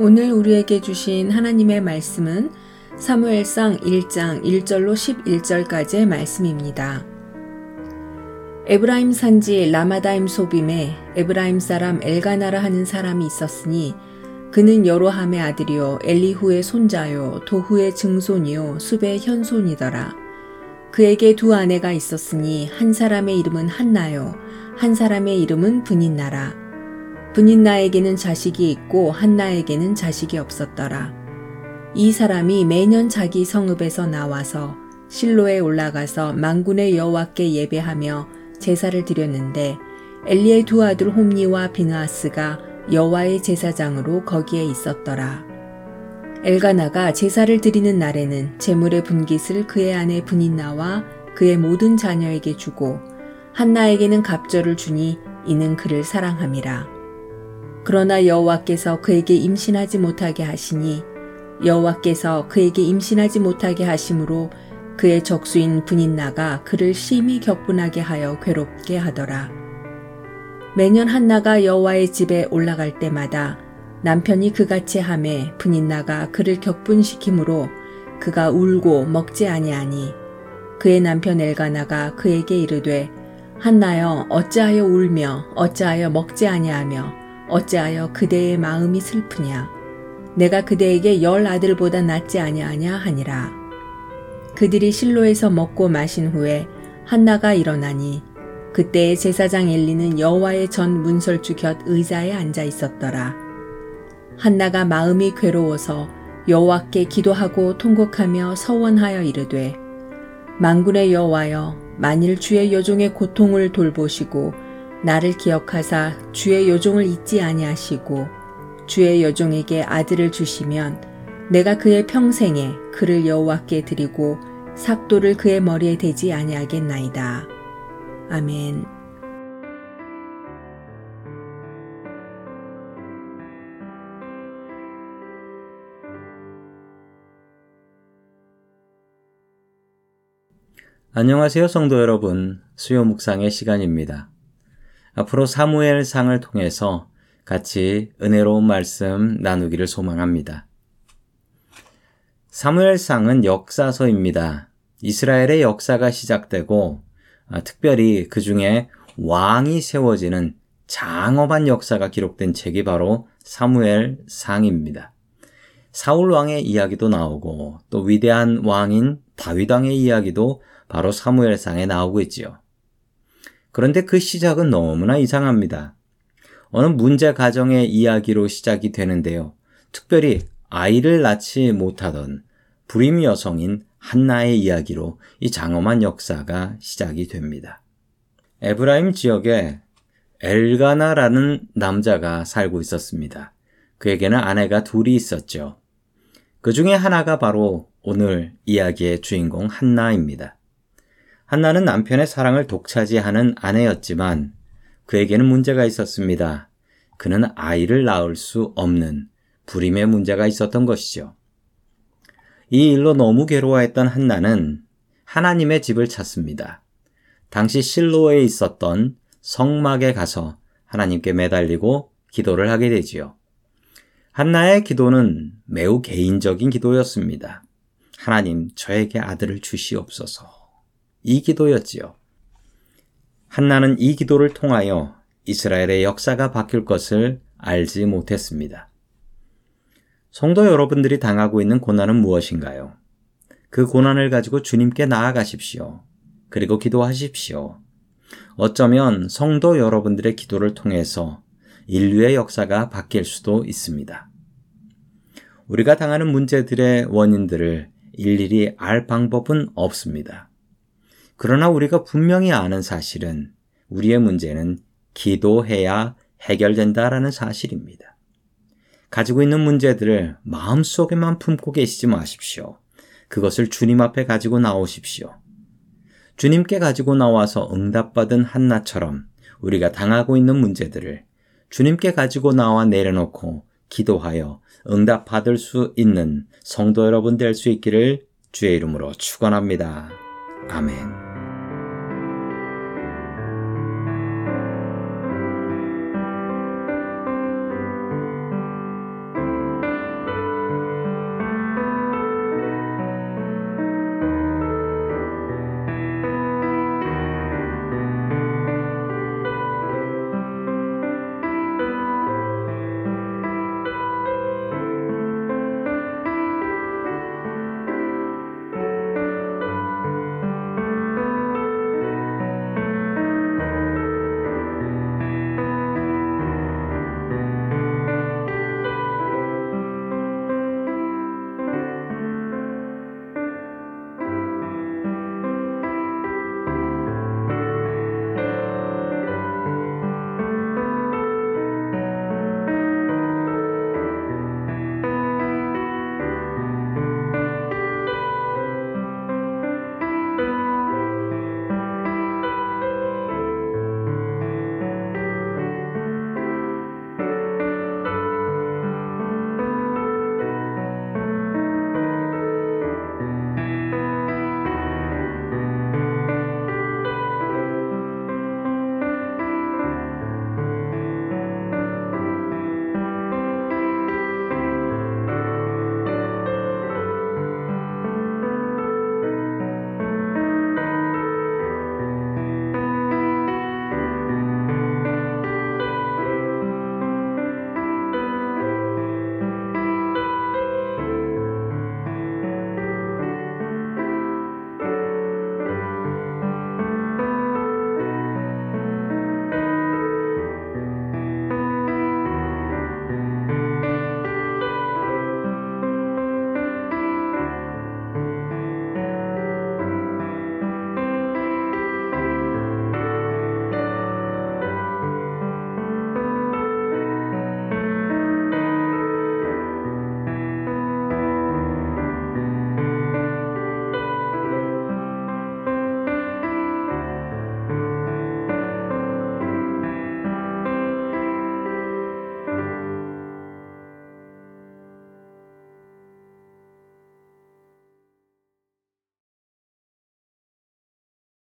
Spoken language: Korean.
오늘 우리에게 주신 하나님의 말씀은 사무엘상 1장 1절로 11절까지의 말씀입니다. 에브라임 산지 라마다임 소빔에 에브라임 사람 엘가나라 하는 사람이 있었으니 그는 여로함의 아들이요 엘리후의 손자요 도후의 증손이요 숲의 현손이더라. 그에게 두 아내가 있었으니 한 사람의 이름은 한나요 한 사람의 이름은 분인나라. 분인나에게는 자식이 있고 한나에게는 자식이 없었더라. 이 사람이 매년 자기 성읍에서 나와서 실로에 올라가서 망군의 여호와께 예배하며 제사를 드렸는데 엘리의 두 아들 홈니와 비나스가 여호와의 제사장으로 거기에 있었더라. 엘가나가 제사를 드리는 날에는 제물의 분깃을 그의 아내 분인나와 그의 모든 자녀에게 주고 한나에게는 갑절을 주니 이는 그를 사랑함이라. 그러나 여호와께서 그에게 임신하지 못하게 하시니 여호와께서 그에게 임신하지 못하게 하심으로 그의 적수인 분인나가 그를 심히 격분하게 하여 괴롭게 하더라. 매년 한나가 여호와의 집에 올라갈 때마다 남편이 그같이 함에 분인나가 그를 격분시키므로 그가 울고 먹지 아니하니 그의 남편 엘가나가 그에게 이르되 한나여 어찌하여 울며 어찌하여 먹지 아니하며 어찌하여 그대의 마음이 슬프냐? 내가 그대에게 열 아들보다 낫지 아니하냐 하니라. 그들이 실로에서 먹고 마신 후에 한나가 일어나니 그때의 제사장 엘리는 여호와의 전 문설주 곁 의자에 앉아 있었더라. 한나가 마음이 괴로워서 여호와께 기도하고 통곡하며 서원하여 이르되 만군의 여호와여 만일 주의 여종의 고통을 돌보시고 나를 기억하사 주의 여종을 잊지 아니하시고 주의 여종에게 아들을 주시면 내가 그의 평생에 그를 여호와께 드리고 삭도를 그의 머리에 대지 아니하겠나이다. 아멘. 안녕하세요, 성도 여러분. 수요 묵상의 시간입니다. 앞으로 사무엘 상을 통해서 같이 은혜로운 말씀 나누기를 소망합니다. 사무엘 상은 역사서입니다. 이스라엘의 역사가 시작되고 아, 특별히 그 중에 왕이 세워지는 장엄한 역사가 기록된 책이 바로 사무엘 상입니다. 사울 왕의 이야기도 나오고 또 위대한 왕인 다윗 왕의 이야기도 바로 사무엘 상에 나오고 있지요. 그런데 그 시작은 너무나 이상합니다. 어느 문제 가정의 이야기로 시작이 되는데요. 특별히 아이를 낳지 못하던 불임 여성인 한나의 이야기로 이 장엄한 역사가 시작이 됩니다. 에브라임 지역에 엘가나라는 남자가 살고 있었습니다. 그에게는 아내가 둘이 있었죠. 그 중에 하나가 바로 오늘 이야기의 주인공 한나입니다. 한나는 남편의 사랑을 독차지하는 아내였지만 그에게는 문제가 있었습니다. 그는 아이를 낳을 수 없는 불임의 문제가 있었던 것이죠. 이 일로 너무 괴로워했던 한나는 하나님의 집을 찾습니다. 당시 실로에 있었던 성막에 가서 하나님께 매달리고 기도를 하게 되지요. 한나의 기도는 매우 개인적인 기도였습니다. 하나님, 저에게 아들을 주시옵소서. 이 기도였지요. 한나는 이 기도를 통하여 이스라엘의 역사가 바뀔 것을 알지 못했습니다. 성도 여러분들이 당하고 있는 고난은 무엇인가요? 그 고난을 가지고 주님께 나아가십시오. 그리고 기도하십시오. 어쩌면 성도 여러분들의 기도를 통해서 인류의 역사가 바뀔 수도 있습니다. 우리가 당하는 문제들의 원인들을 일일이 알 방법은 없습니다. 그러나 우리가 분명히 아는 사실은 우리의 문제는 기도해야 해결된다라는 사실입니다. 가지고 있는 문제들을 마음속에만 품고 계시지 마십시오. 그것을 주님 앞에 가지고 나오십시오. 주님께 가지고 나와서 응답받은 한나처럼 우리가 당하고 있는 문제들을 주님께 가지고 나와 내려놓고 기도하여 응답받을 수 있는 성도 여러분 될 수 있기를 주의 이름으로 축원합니다. 아멘.